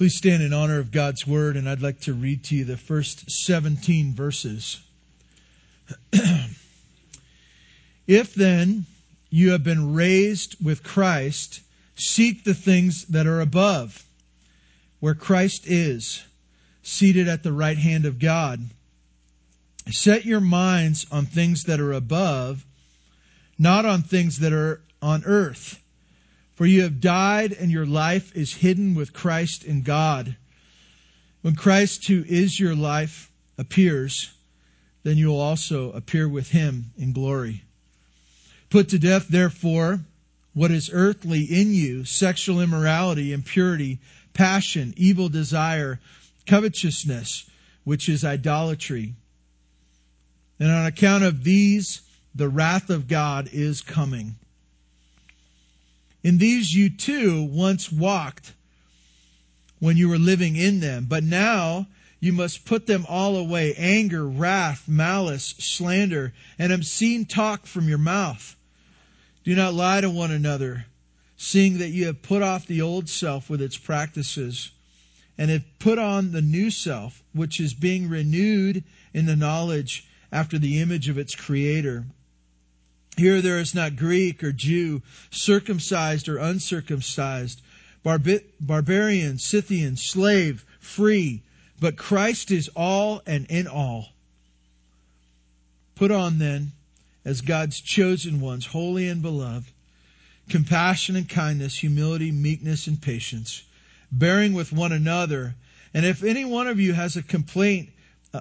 Please stand in honor of God's word, and I'd like to read to you the first 17 verses. if then you have been raised with Christ, seek the things that are above, where Christ is, seated at the right hand of God. Set your minds on things that are above, not on things that are on earth. For you have died, and your life is hidden with Christ in God. When Christ, who is your life, appears, then you will also appear with him in glory. Put to death, therefore, what is earthly in you sexual immorality, impurity, passion, evil desire, covetousness, which is idolatry. And on account of these, the wrath of God is coming. In these you too once walked when you were living in them, but now you must put them all away. Anger, wrath, malice, slander, and obscene talk from your mouth. Do not lie to one another, seeing that you have put off the old self with its practices, and have put on the new self, which is being renewed in the knowledge after the image of its creator here there is not Greek or Jew, circumcised or uncircumcised, barba- barbarian, Scythian, slave, free, but Christ is all and in all. Put on then, as God's chosen ones, holy and beloved, compassion and kindness, humility, meekness, and patience, bearing with one another. And if any one of you has a complaint uh,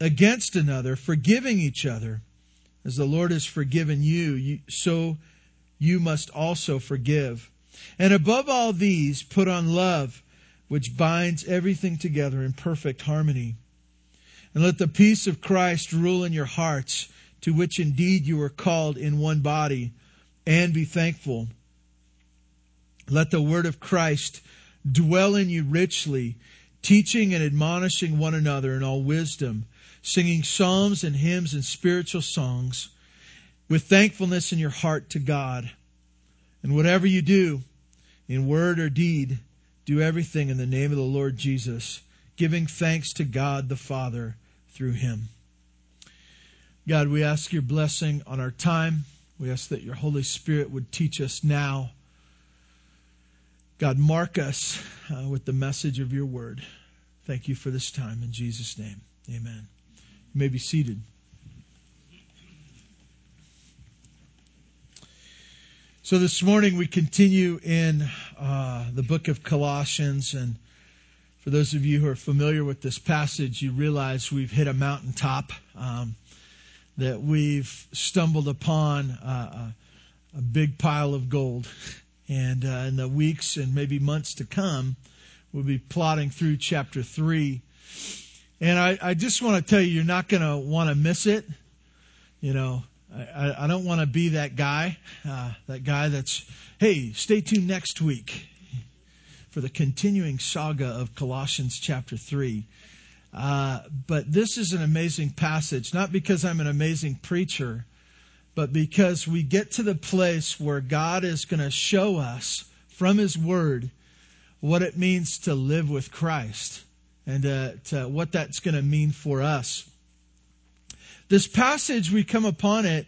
against another, forgiving each other. As the Lord has forgiven you, you, so you must also forgive. And above all these, put on love, which binds everything together in perfect harmony. And let the peace of Christ rule in your hearts, to which indeed you were called in one body, and be thankful. Let the word of Christ dwell in you richly, teaching and admonishing one another in all wisdom singing psalms and hymns and spiritual songs with thankfulness in your heart to God. And whatever you do, in word or deed, do everything in the name of the Lord Jesus, giving thanks to God the Father through him. God, we ask your blessing on our time. We ask that your Holy Spirit would teach us now. God, mark us uh, with the message of your word. Thank you for this time. In Jesus' name, amen. You may be seated. So this morning we continue in uh, the book of Colossians, and for those of you who are familiar with this passage, you realize we've hit a mountaintop, um, that we've stumbled upon uh, a, a, big pile of gold, and uh, in the weeks and maybe months to come, we'll be plodding through chapter three and I, I just want to tell you, you're not going to want to miss it. You know, I, I don't want to be that guy, uh, that guy that's, hey, stay tuned next week for the continuing saga of Colossians chapter 3. Uh, but this is an amazing passage, not because I'm an amazing preacher, but because we get to the place where God is going to show us from His Word what it means to live with Christ and uh, to what that's going to mean for us. This passage, we come upon it,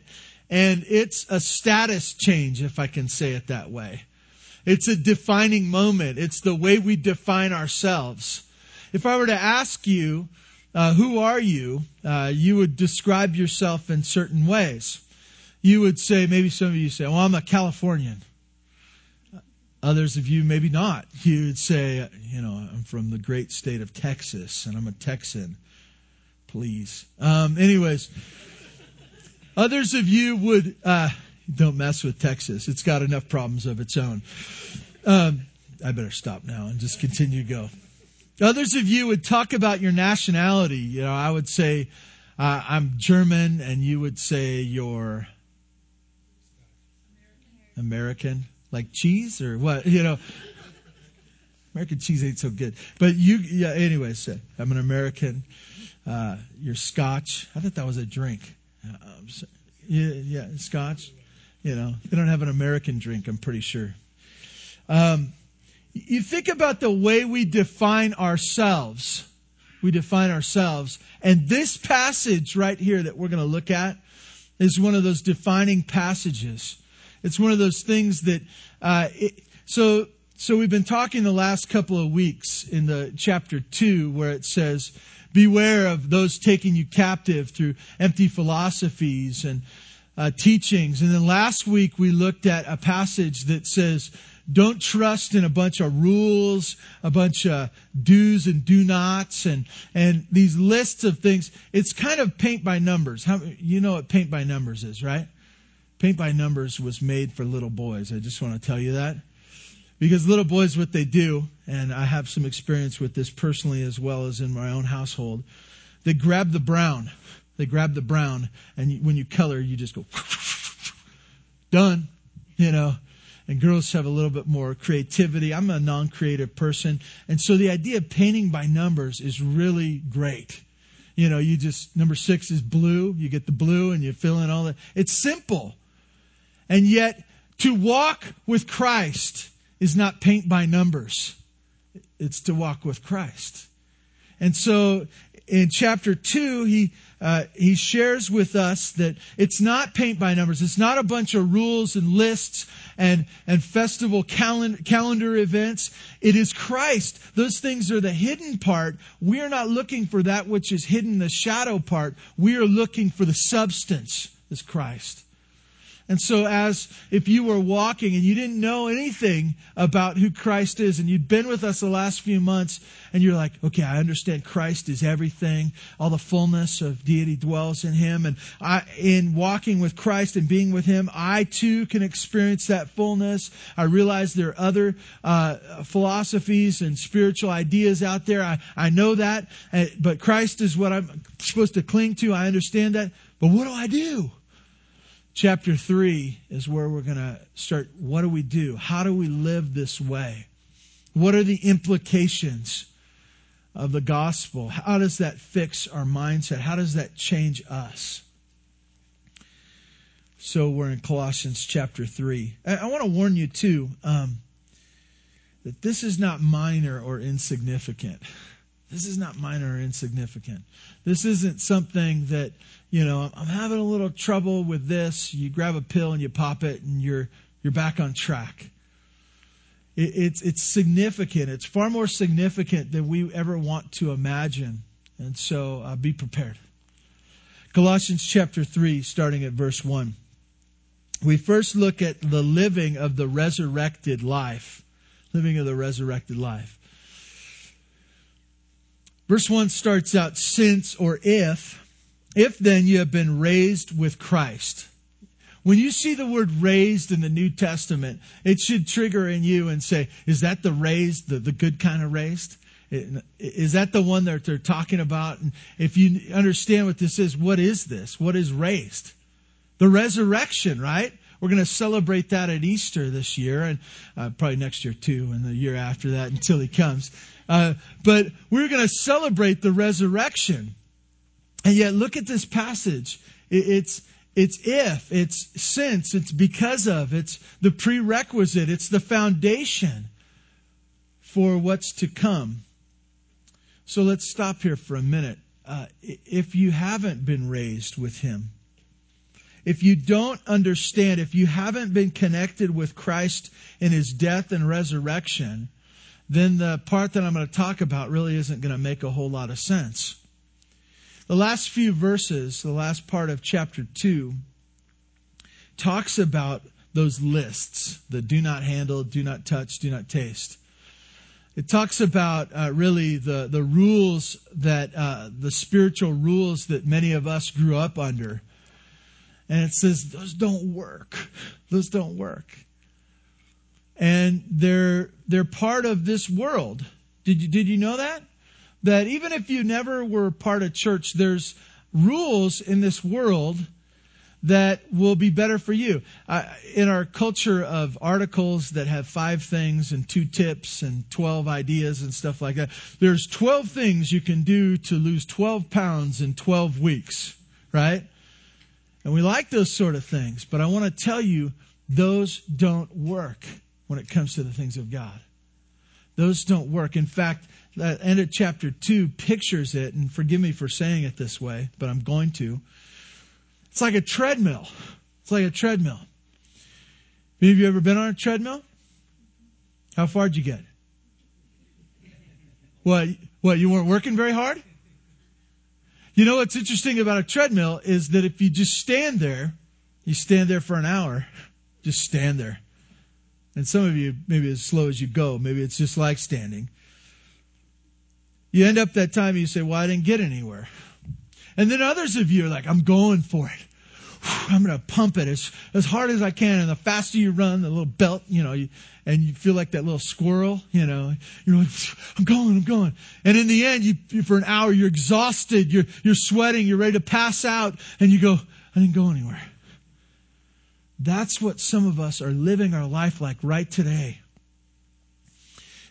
and it's a status change, if I can say it that way. It's a defining moment. It's the way we define ourselves. If I were to ask you, uh, who are you? Uh, you would describe yourself in certain ways. You would say, maybe some of you say, well, I'm a Californian. Others of you, maybe not. You would say, you know, I'm from the great state of Texas and I'm a Texan. Please. Um, anyways, others of you would, uh, don't mess with Texas. It's got enough problems of its own. Um, I better stop now and just continue to go. Others of you would talk about your nationality. You know, I would say, uh, I'm German, and you would say you're American like cheese or what? You know, American cheese ain't so good. But you, yeah. Anyways, uh, I'm an American. Uh, you're Scotch. I thought that was a drink. Uh, yeah, yeah, Scotch. You know, they don't have an American drink. I'm pretty sure. Um, you think about the way we define ourselves. We define ourselves. And this passage right here that we're going to look at is one of those defining passages. It's one of those things that, uh, it, so, so we've been talking the last couple of weeks in the chapter two where it says, beware of those taking you captive through empty philosophies and uh, teachings. And then last week we looked at a passage that says, don't trust in a bunch of rules, a bunch of do's and do nots and, and these lists of things. It's kind of paint by numbers. How, you know what paint by numbers is, right? Paint by numbers was made for little boys. I just want to tell you that. Because little boys, what they do, and I have some experience with this personally as well as in my own household, they grab the brown. They grab the brown, and when you color, you just go, done. You know, and girls have a little bit more creativity. I'm a non creative person. And so the idea of painting by numbers is really great. You know, you just, number six is blue. You get the blue and you fill in all that. It's simple. And yet, to walk with Christ is not paint by numbers. It's to walk with Christ. And so in chapter 2, he, uh, he shares with us that it's not paint by numbers. It's not a bunch of rules and lists and, and festival calendar, calendar events. It is Christ. Those things are the hidden part. We are not looking for that which is hidden, the shadow part. We are looking for the substance, is Christ. And so, as if you were walking and you didn't know anything about who Christ is, and you'd been with us the last few months, and you're like, okay, I understand Christ is everything. All the fullness of deity dwells in Him. And I, in walking with Christ and being with Him, I too can experience that fullness. I realize there are other uh, philosophies and spiritual ideas out there. I, I know that, but Christ is what I'm supposed to cling to. I understand that. But what do I do? Chapter 3 is where we're going to start. What do we do? How do we live this way? What are the implications of the gospel? How does that fix our mindset? How does that change us? So we're in Colossians chapter 3. I, want to warn you, too, um, that this is not minor or insignificant. This is not minor or insignificant. This isn't something that you know, I'm having a little trouble with this. You grab a pill and you pop it and you're, you're back on track. It, it's, it's significant. It's far more significant than we ever want to imagine. And so uh, be prepared. Colossians chapter 3, starting at verse 1. We first look at the living of the resurrected life. Living of the resurrected life. Verse 1 starts out, since or if if then you have been raised with Christ. When you see the word raised in the New Testament, it should trigger in you and say, is that the raised, the, the good kind of raised? Is that the one that they're talking about? And if you understand what this is, what is this? What is raised? The resurrection, right? We're going to celebrate that at Easter this year and uh, probably next year too and the year after that until he comes. Uh, but we're going to celebrate the resurrection. And yet, look at this passage. It's, it's if, it's since, it's because of, it's the prerequisite, it's the foundation for what's to come. So let's stop here for a minute. Uh, if you haven't been raised with Him, if you don't understand, if you haven't been connected with Christ in His death and resurrection, then the part that I'm going to talk about really isn't going to make a whole lot of sense. The last few verses, the last part of chapter 2, talks about those lists the do not handle, do not touch, do not taste. It talks about uh, really the, the rules that, uh, the spiritual rules that many of us grew up under. And it says, those don't work. Those don't work. And they're, they're part of this world. Did you, did you know that? that even if you never were part of church, there's rules in this world that will be better for you. Uh, in our culture of articles that have five things and two tips and 12 ideas and stuff like that, there's 12 things you can do to lose 12 pounds in 12 weeks, right? And we like those sort of things, but I want to tell you, those don't work when it comes to the things of God. those don't work. In fact, the end of chapter 2 pictures it, and forgive me for saying it this way, but I'm going to. It's like a treadmill. It's like a treadmill. Have you ever been on a treadmill? How far did you get? What? What? You weren't working very hard? You know what's interesting about a treadmill is that if you just stand there, you stand there for an hour, just stand there. And some of you, maybe as slow as you go, maybe it's just like standing. You end up that time you say, well, I didn't get anywhere. And then others of you are like, I'm going for it. I'm going to pump it as, as hard as I can. And the faster you run, the little belt, you know, you, and you feel like that little squirrel, you know, you're like, I'm going, I'm going. And in the end, you, you, for an hour, you're exhausted, you're, you're sweating, you're ready to pass out, and you go, I didn't go anywhere. That's what some of us are living our life like right today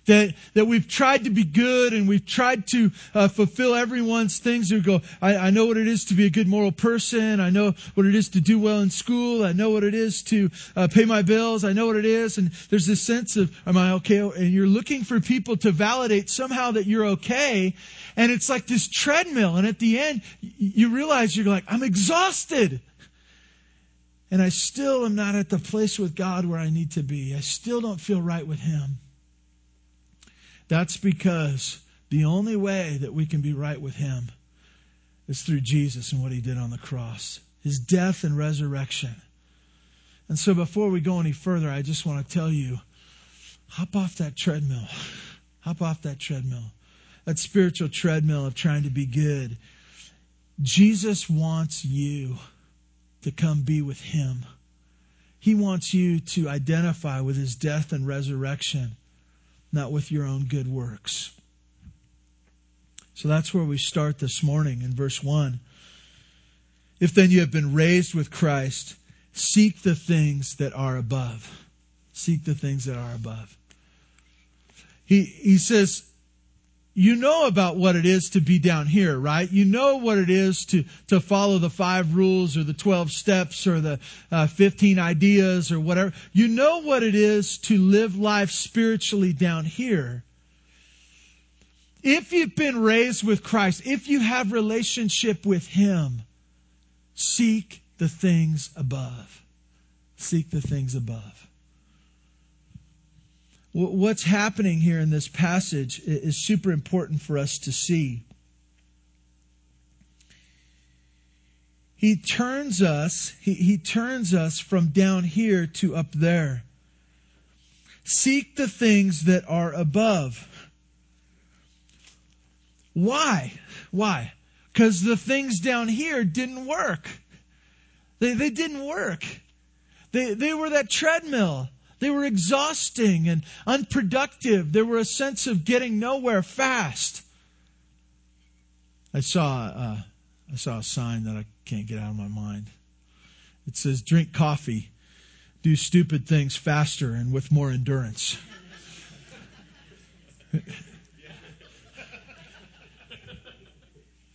that, that we've tried to be good and we've tried to uh, fulfill everyone's things. We go, I, I know what it is to be a good moral person. I know what it is to do well in school. I know what it is to uh, pay my bills. I know what it is. And there's this sense of, am I okay? And you're looking for people to validate somehow that you're okay. And it's like this treadmill. And at the end, you realize you're like, I'm exhausted. And I still am not at the place with God where I need to be. I still don't feel right with Him. That's because the only way that we can be right with Him is through Jesus and what He did on the cross, His death and resurrection. And so before we go any further, I just want to tell you hop off that treadmill. Hop off that treadmill. That spiritual treadmill of trying to be good. Jesus wants you to come be with Him. He wants you to identify with His death and resurrection not with your own good works. So that's where we start this morning in verse 1. If then you have been raised with Christ, seek the things that are above. Seek the things that are above. He, he says, you know about what it is to be down here, right? You know what it is to, to follow the five rules or the 12 steps or the uh, 15 ideas or whatever. You know what it is to live life spiritually down here. If you've been raised with Christ, if you have relationship with Him, seek the things above. Seek the things above what's happening here in this passage is super important for us to see. He turns us, he, he turns us from down here to up there. Seek the things that are above. Why? Why? Because the things down here didn't work. They, they didn't work. They, they were that treadmill. They were exhausting and unproductive. There were a sense of getting nowhere fast. I saw, uh, I saw a sign that I can't get out of my mind. It says, drink coffee, do stupid things faster and with more endurance.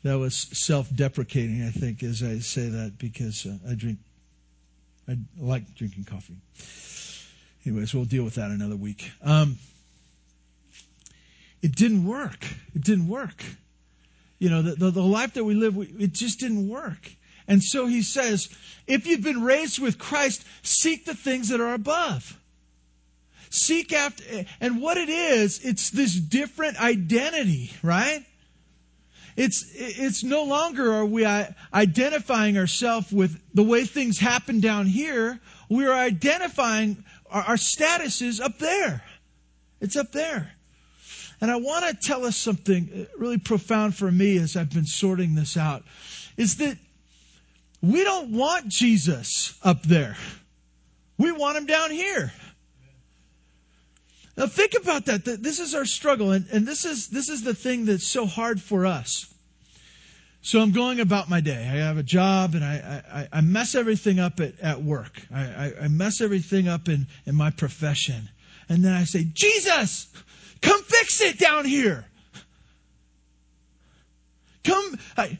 that was self deprecating, I think, as I say that because uh, I drink, I like drinking coffee. Anyways, we'll deal with that another week. Um, it didn't work. It didn't work. You know, the, the, the life that we live, it just didn't work. And so he says, if you've been raised with Christ, seek the things that are above. Seek after, and what it is, it's this different identity, right? It's, it's no longer are we identifying ourselves with the way things happen down here. We are identifying our, our status is up there. It's up there. And I want to tell us something uh, really profound for me as I've been sorting this out is that we don't want Jesus up there. We want him down here. Now think about that. This is our struggle, and, and this is this is the thing that's so hard for us. So I'm going about my day. I have a job and I, I, I mess everything up at, at work. I, I, mess everything up in, in my profession. And then I say, Jesus, come fix it down here. Come,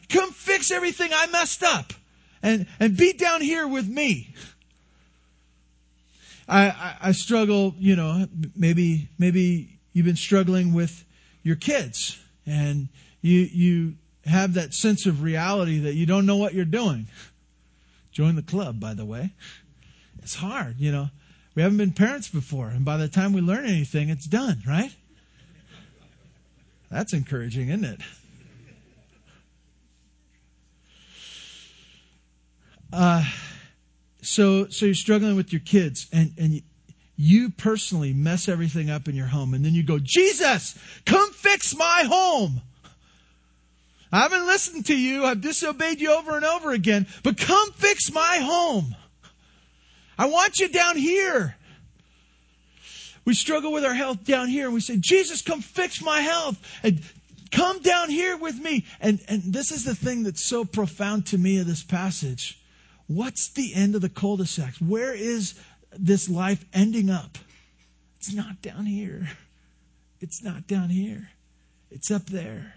come fix everything I messed up and, and be down here with me. I, I, I struggle, you know, maybe, maybe you've been struggling with your kids and you, you have that sense of reality that you don't know what you're doing. Join the club, by the way. It's hard, you know. We haven't been parents before, and by the time we learn anything, it's done, right? That's encouraging, isn't it? Uh, so, so you're struggling with your kids, and and you personally mess everything up in your home, and then you go, Jesus, come fix my home. I haven't listened to you. I've disobeyed you over and over again, but come fix my home. I want you down here. We struggle with our health down here and we say, Jesus, come fix my health and come down here with me. And, and this is the thing that's so profound to me of this passage. What's the end of the cul-de-sac? Where is this life ending up? It's not down here. It's not down here. It's up there.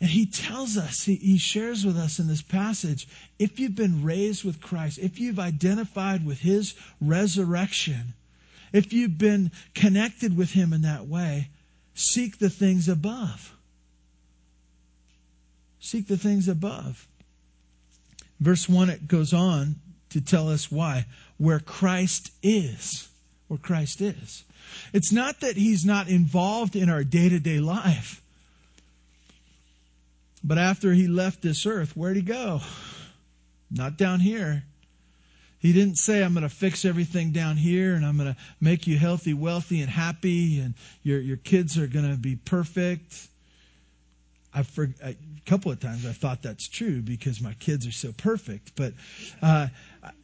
And he tells us, he, he, shares with us in this passage, if you've been raised with Christ, if you've identified with his resurrection, if you've been connected with Him in that way, seek the things above. Seek the things above. Verse 1, it goes on to tell us why. Where Christ is. Where Christ is. It's not that He's not involved in our day to day life. But after He left this earth, where'd He go? Not down here. He didn't say, I'm going to fix everything down here and I'm going to make you healthy, wealthy, and happy and your, your kids are going to be perfect. I've for, a couple of times I thought that's true because my kids are so perfect. But uh,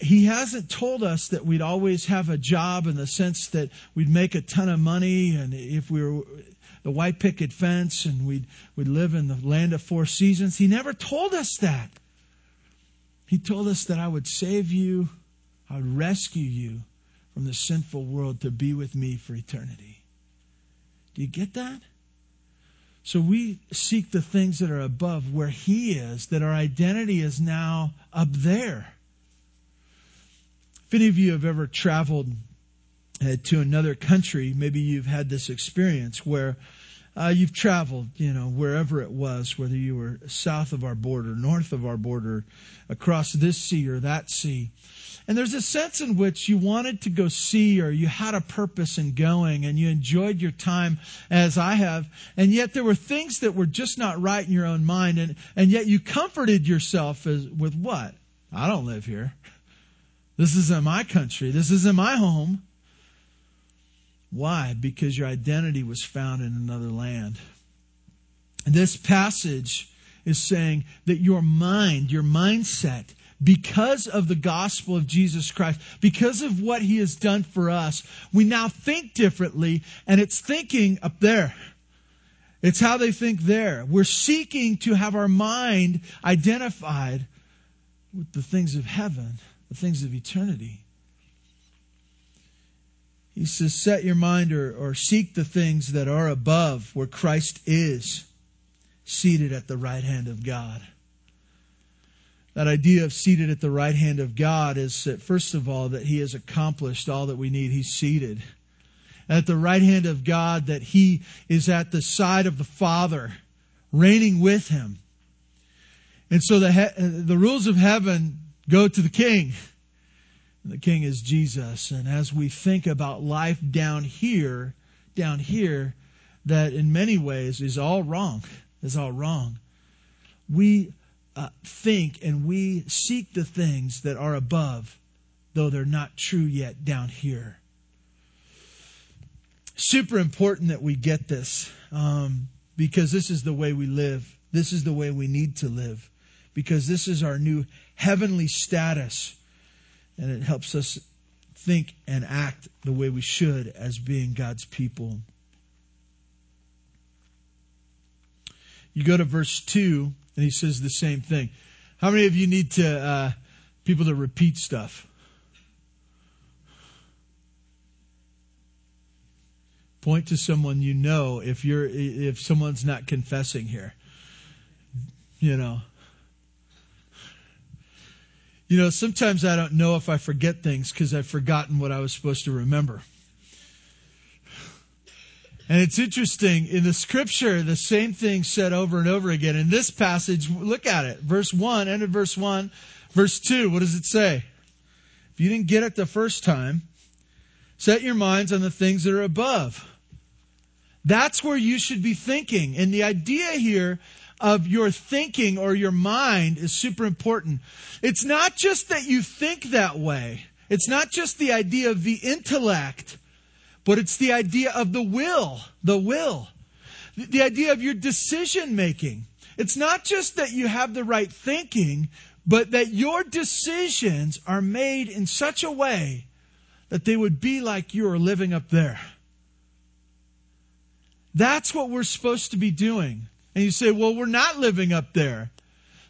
he hasn't told us that we'd always have a job in the sense that we'd make a ton of money and if we were the white picket fence and we'd, we'd live in the land of four seasons. He never told us that. He told us that I would save you I would rescue you from the sinful world to be with me for eternity. Do you get that? So we seek the things that are above where He is, that our identity is now up there. If any of you have ever traveled uh, to another country, maybe you've had this experience where uh, you've traveled, you know, wherever it was, whether you were south of our border, north of our border, across this sea or that sea. And there's a sense in which you wanted to go see or you had a purpose in going and you enjoyed your time as I have. And yet there were things that were just not right in your own mind. And, and yet you comforted yourself as, with what? I don't live here. This isn't my country. This isn't my home. Why? Because your identity was found in another land. And this passage is saying that your mind, your mindset, because of the gospel of Jesus Christ, because of what he has done for us, we now think differently, and it's thinking up there. It's how they think there. We're seeking to have our mind identified with the things of heaven, the things of eternity. He says, set your mind or, or seek the things that are above where Christ is seated at the right hand of God. That idea of seated at the right hand of God is that, first of all, that He has accomplished all that we need. He's seated. At the right hand of God, that He is at the side of the Father, reigning with Him. And so the, he- the rules of heaven go to the King. The King is Jesus. And as we think about life down here, down here, that in many ways is all wrong, is all wrong. We uh, think and we seek the things that are above, though they're not true yet down here. Super important that we get this um, because this is the way we live. This is the way we need to live because this is our new heavenly status and it helps us think and act the way we should as being God's people. You go to verse 2 and he says the same thing. How many of you need to uh, people to repeat stuff? Point to someone you know if you're if someone's not confessing here. You know. You know, sometimes I don't know if I forget things because I've forgotten what I was supposed to remember. And it's interesting in the scripture, the same thing said over and over again. In this passage, look at it. Verse 1, end of verse 1. Verse 2, what does it say? If you didn't get it the first time, set your minds on the things that are above. That's where you should be thinking. And the idea here of your thinking or your mind is super important. It's not just that you think that way. It's not just the idea of the intellect, but it's the idea of the will, the will. The idea of your decision making. It's not just that you have the right thinking, but that your decisions are made in such a way that they would be like you are living up there. That's what we're supposed to be doing. And you say, well, we're not living up there.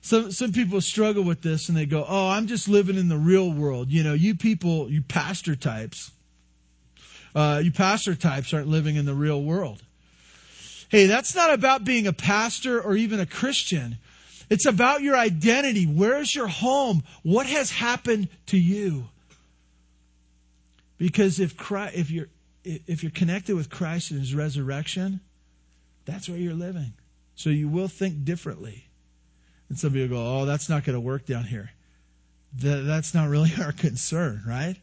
Some, some people struggle with this and they go, oh, I'm just living in the real world. You know, you people, you pastor types, uh, you pastor types aren't living in the real world. Hey, that's not about being a pastor or even a Christian. It's about your identity. Where's your home? What has happened to you? Because if Christ, if you're if you're connected with Christ and His resurrection, that's where you're living. So you will think differently. And some people go, "Oh, that's not going to work down here." That, that's not really our concern, right?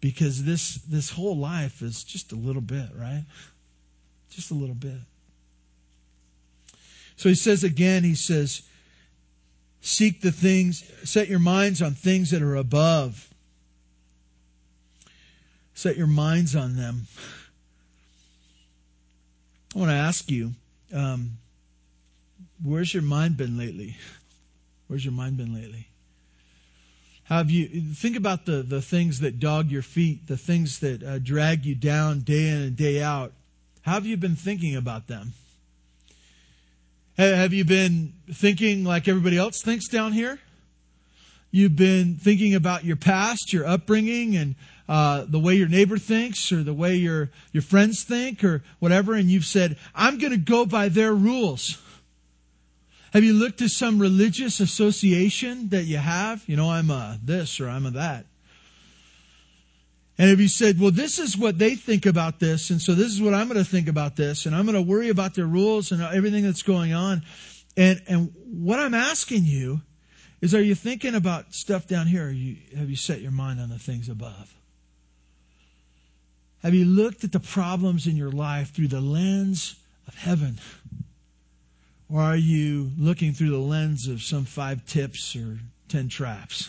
Because this this whole life is just a little bit, right? Just a little bit. So he says again, he says, seek the things, set your minds on things that are above. Set your minds on them. I want to ask you, um, where's your mind been lately? Where's your mind been lately? Have you think about the the things that dog your feet, the things that uh, drag you down day in and day out? How have you been thinking about them? Have you been thinking like everybody else thinks down here? You've been thinking about your past, your upbringing, and uh, the way your neighbor thinks, or the way your your friends think, or whatever, and you've said, "I'm going to go by their rules." Have you looked to some religious association that you have? You know, I'm a this or I'm a that. And if you said, well, this is what they think about this, and so this is what I'm going to think about this, and I'm going to worry about their rules and everything that's going on. And, and what I'm asking you is, are you thinking about stuff down here? You, have you set your mind on the things above? Have you looked at the problems in your life through the lens of heaven? Or are you looking through the lens of some five tips or ten traps?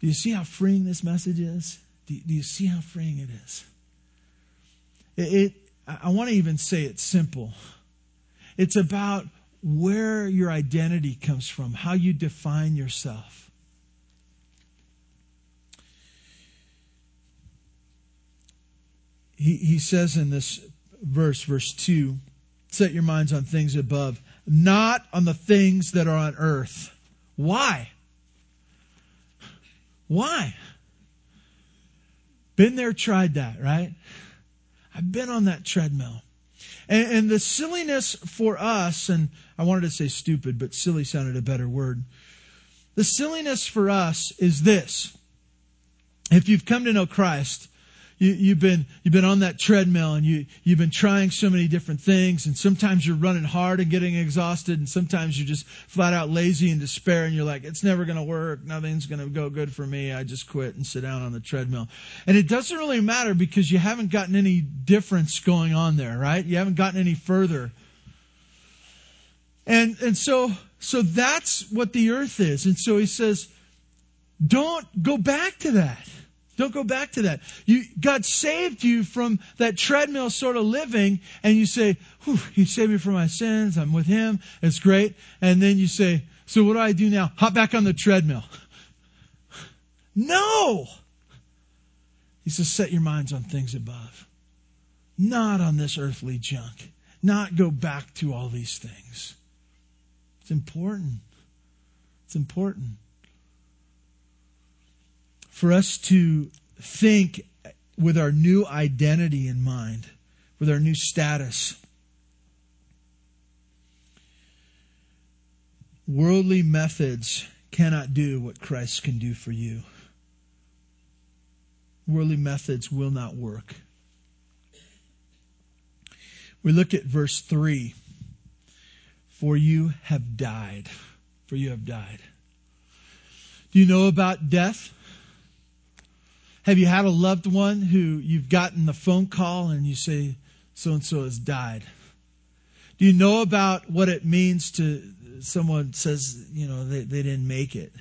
Do you see how freeing this message is? Do, you see how freeing it is? It, it I want to even say it's simple. It's about where your identity comes from, how you define yourself. He, he says in this verse, verse 2, set your minds on things above, not on the things that are on earth. Why? Why? Been there, tried that, right? I've been on that treadmill. And, and, the silliness for us, and I wanted to say stupid, but silly sounded a better word. The silliness for us is this. If you've come to know Christ, you, have been you've been on that treadmill and you you've been trying so many different things and sometimes you're running hard and getting exhausted and sometimes you're just flat out lazy and despair and you're like it's never going to work. Nothing's going to go good for me. I just quit and sit down on the treadmill. And it doesn't really matter because you haven't gotten any difference going on there right? You haven't gotten any further. And and so so that's what the earth is. And so he says don't go back to that don't go back to that. You, God saved you from that treadmill sort of living, and you say, He saved me from my sins. I'm with Him. It's great. And then you say, So what do I do now? Hop back on the treadmill. No! He says, Set your minds on things above, not on this earthly junk, not go back to all these things. It's important. It's important for us to think with our new identity in mind, with our new status. Worldly methods cannot do what Christ can do for you. Worldly methods will not work. We look at verse 3 For you have died. For you have died. Do you know about death? Have you had a loved one who you've gotten the phone call and you say, so and so has died? Do you know about what it means to someone says, you know, they, they didn't make it?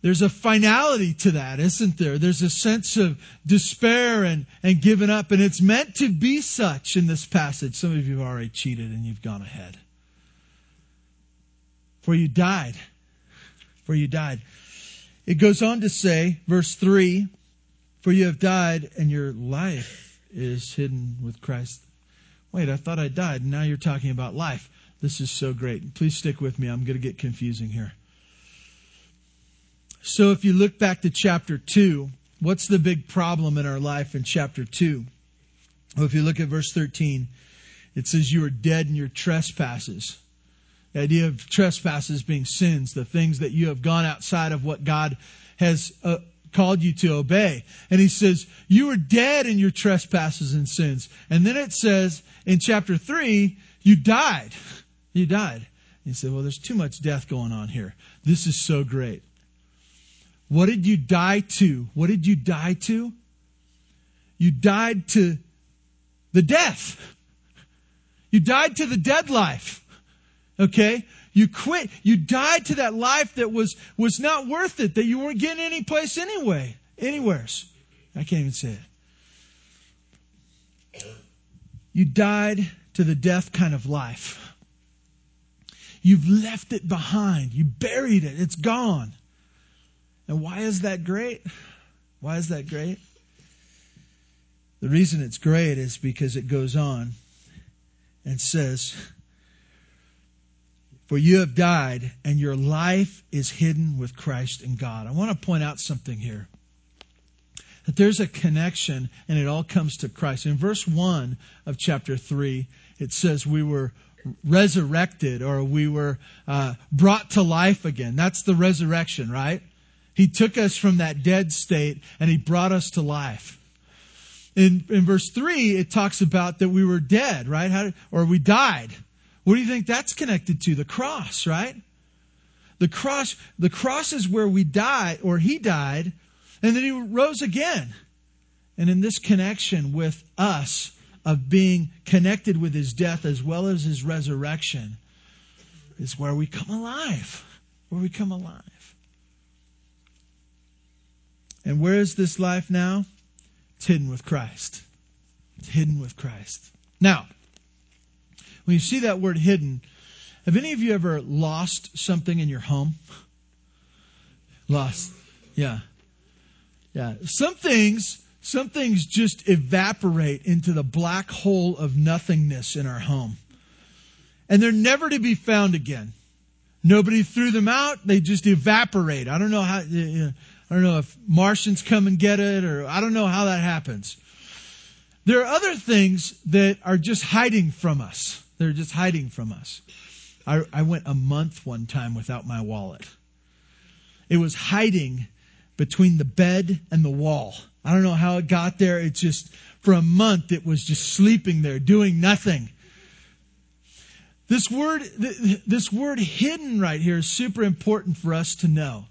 There's a finality to that, isn't there? There's a sense of despair and, and giving up, and it's meant to be such in this passage. Some of you have already cheated and you've gone ahead. For you died. For you died. It goes on to say, verse 3 For you have died, and your life is hidden with Christ. Wait, I thought I died, and now you're talking about life. This is so great. Please stick with me. I'm going to get confusing here. So, if you look back to chapter 2, what's the big problem in our life in chapter 2? Well, if you look at verse 13, it says, You are dead in your trespasses. The idea of trespasses being sins, the things that you have gone outside of what God has uh, called you to obey. And he says, You were dead in your trespasses and sins. And then it says in chapter 3, You died. You died. He said, Well, there's too much death going on here. This is so great. What did you die to? What did you die to? You died to the death. You died to the dead life. Okay? You quit. You died to that life that was, was not worth it, that you weren't getting any place anyway, anywheres. I can't even say it. You died to the death kind of life. You've left it behind. You buried it. It's gone. And why is that great? Why is that great? The reason it's great is because it goes on and says, For you have died, and your life is hidden with Christ in God. I want to point out something here. That there's a connection, and it all comes to Christ. In verse 1 of chapter 3, it says, We were resurrected or we were uh, brought to life again. That's the resurrection, right? He took us from that dead state and he brought us to life. In, in verse 3, it talks about that we were dead, right? How, or we died. What do you think that's connected to? The cross, right? The cross, the cross is where we die, or he died, and then he rose again. And in this connection with us, of being connected with his death as well as his resurrection, is where we come alive. Where we come alive. And where is this life now? It's hidden with Christ. It's hidden with Christ. Now, when you see that word hidden, have any of you ever lost something in your home? Lost. Yeah. Yeah. Some things, some things just evaporate into the black hole of nothingness in our home. And they're never to be found again. Nobody threw them out. They just evaporate. I don't know how, you know, I don't know if Martians come and get it or I don't know how that happens. There are other things that are just hiding from us. They're just hiding from us. I, I went a month one time without my wallet. It was hiding between the bed and the wall. I don't know how it got there. It just, for a month, it was just sleeping there, doing nothing. This word, this word hidden right here is super important for us to know.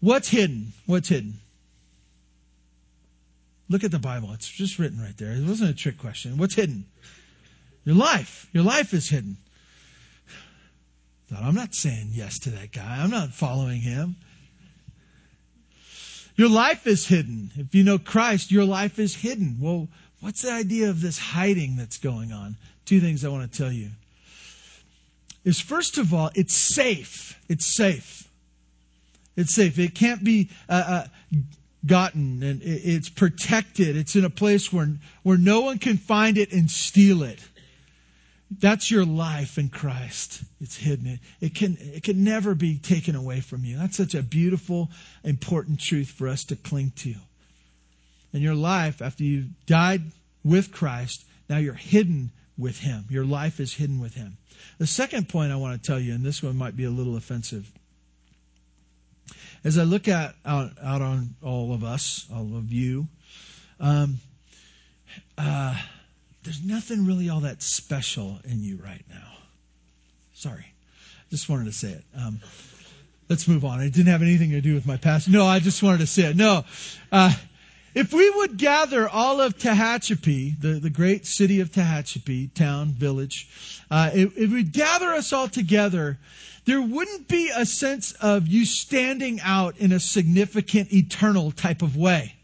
What's hidden? What's hidden? Look at the Bible. It's just written right there. It wasn't a trick question. What's hidden? Your life. Your life is hidden. Thought, I'm not saying yes to that guy. I'm not following him. Your life is hidden. If you know Christ, your life is hidden. Well, what's the idea of this hiding that's going on? Two things I want to tell you. Is first of all, it's safe. It's safe. It's safe. It can't be uh, uh, gotten, and it's protected. It's in a place where where no one can find it and steal it. That's your life in Christ. It's hidden. It, can it can never be taken away from you. That's such a beautiful, important truth for us to cling to. And your life, after you died with Christ, now you're hidden with Him. Your life is hidden with Him. The second point I want to tell you, and this one might be a little offensive as I look at out, out on all of us, all of you, um, nothing really all that special in you right now. Sorry. Just wanted to say it. Um, let's move on. It didn't have anything to do with my past. No, I just wanted to say it. No. Uh, if we would gather all of Tehachapi, the, the great city of Tehachapi, town, village, uh, if, if we gather us all together, there wouldn't be a sense of you standing out in a significant, eternal type of way.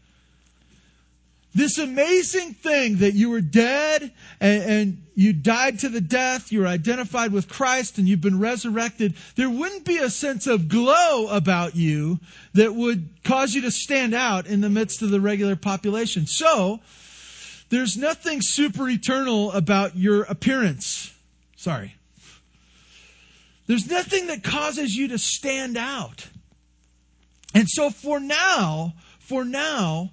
This amazing thing that you were dead and, and, you died to the death, you were identified with Christ and you've been resurrected, there wouldn't be a sense of glow about you that would cause you to stand out in the midst of the regular population. So, there's nothing super eternal about your appearance. Sorry. There's nothing that causes you to stand out. And so for now, for now,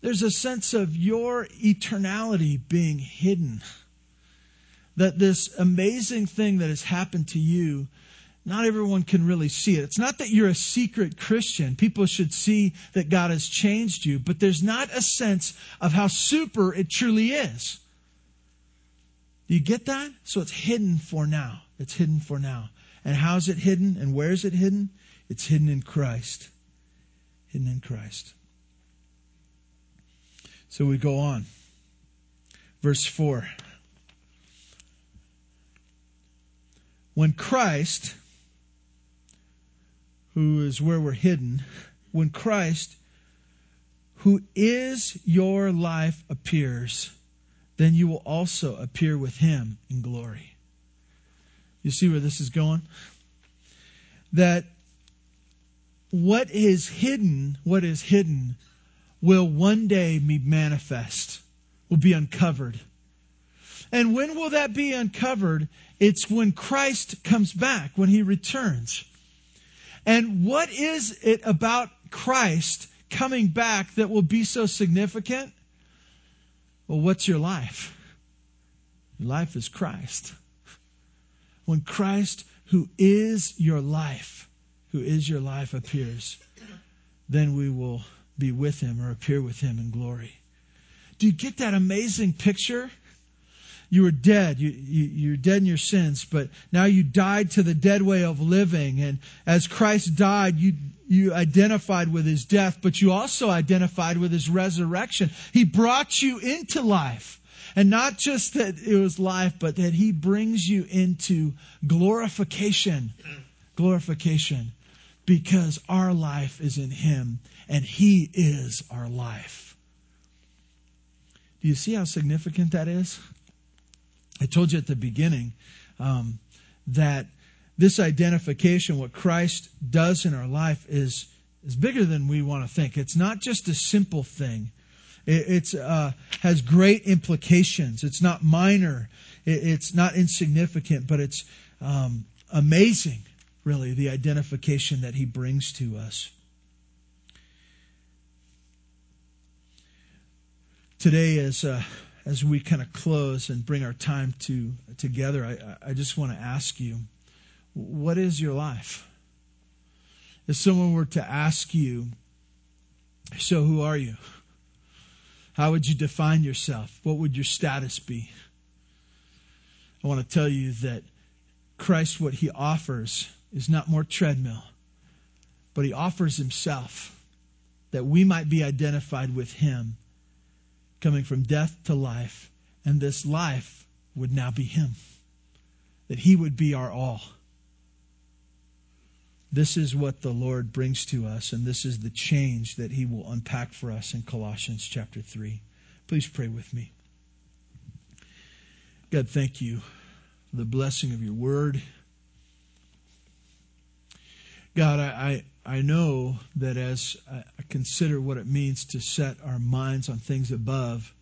there's a sense of your eternality being hidden. That this amazing thing that has happened to you, not everyone can really see it. It's not that you're a secret Christian. People should see that God has changed you, but there's not a sense of how super it truly is. Do you get that? So it's hidden for now. It's hidden for now. And how's it hidden? And where is it hidden? It's hidden in Christ. Hidden in Christ. So we go on. Verse 4. When Christ, who is where we're hidden, when Christ, who is your life, appears, then you will also appear with him in glory. You see where this is going? That what is hidden, what is hidden, will one day be manifest, will be uncovered. And when will that be uncovered? It's when Christ comes back, when he returns. And what is it about Christ coming back that will be so significant? Well, what's your life? Your life is Christ. When Christ, who is your life, who is your life, appears, then we will be with him or appear with him in glory. Do you get that amazing picture? You were dead. You, you, you're dead in your sins, but now you died to the dead way of living. And as Christ died, you, you identified with his death, but you also identified with his resurrection. He brought you into life. And not just that it was life, but that he brings you into glorification. Glorification. Because our life is in him and He is our life. Do you see how significant that is? I told you at the beginning um, that this identification, what Christ does in our life, is is bigger than we want to think. It's not just a simple thing. It uh, has great implications. It's not minor. It, it's not insignificant, but it's um, amazing, really, the identification that He brings to us. today as uh, as we kind of close and bring our time to together i, I just want to ask you what is your life? If someone were to ask you so who are you? How would you define yourself? What would your status be? I want to tell you that christ what he offers is not more treadmill but he offers himself that we might be identified with him coming from death to life, and this life would now be Him. That He would be our all. This is what the Lord brings to us, and this is the change that He will unpack for us in Colossians chapter 3. Please pray with me. God, thank you for the blessing of your word. God, I, I know that as I consider what it means to set our minds on things above,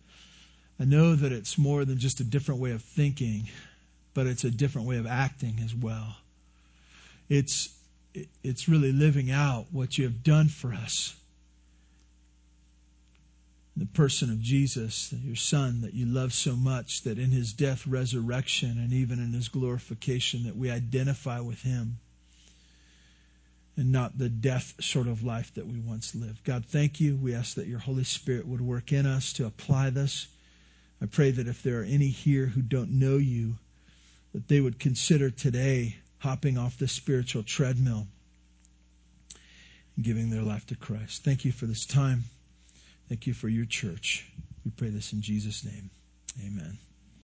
I know that it's more than just a different way of thinking, but it's a different way of acting as well. It's, it's really living out what you have done for us. The person of Jesus, your son that you love so much that in his death, resurrection, and even in his glorification that we identify with him and not the death sort of life that we once lived. God, thank you. We ask that your Holy Spirit would work in us to apply this, I pray that if there are any here who don't know you, that they would consider today hopping off the spiritual treadmill and giving their life to Christ. Thank you for this time. Thank you for your church. We pray this in Jesus' name. Amen.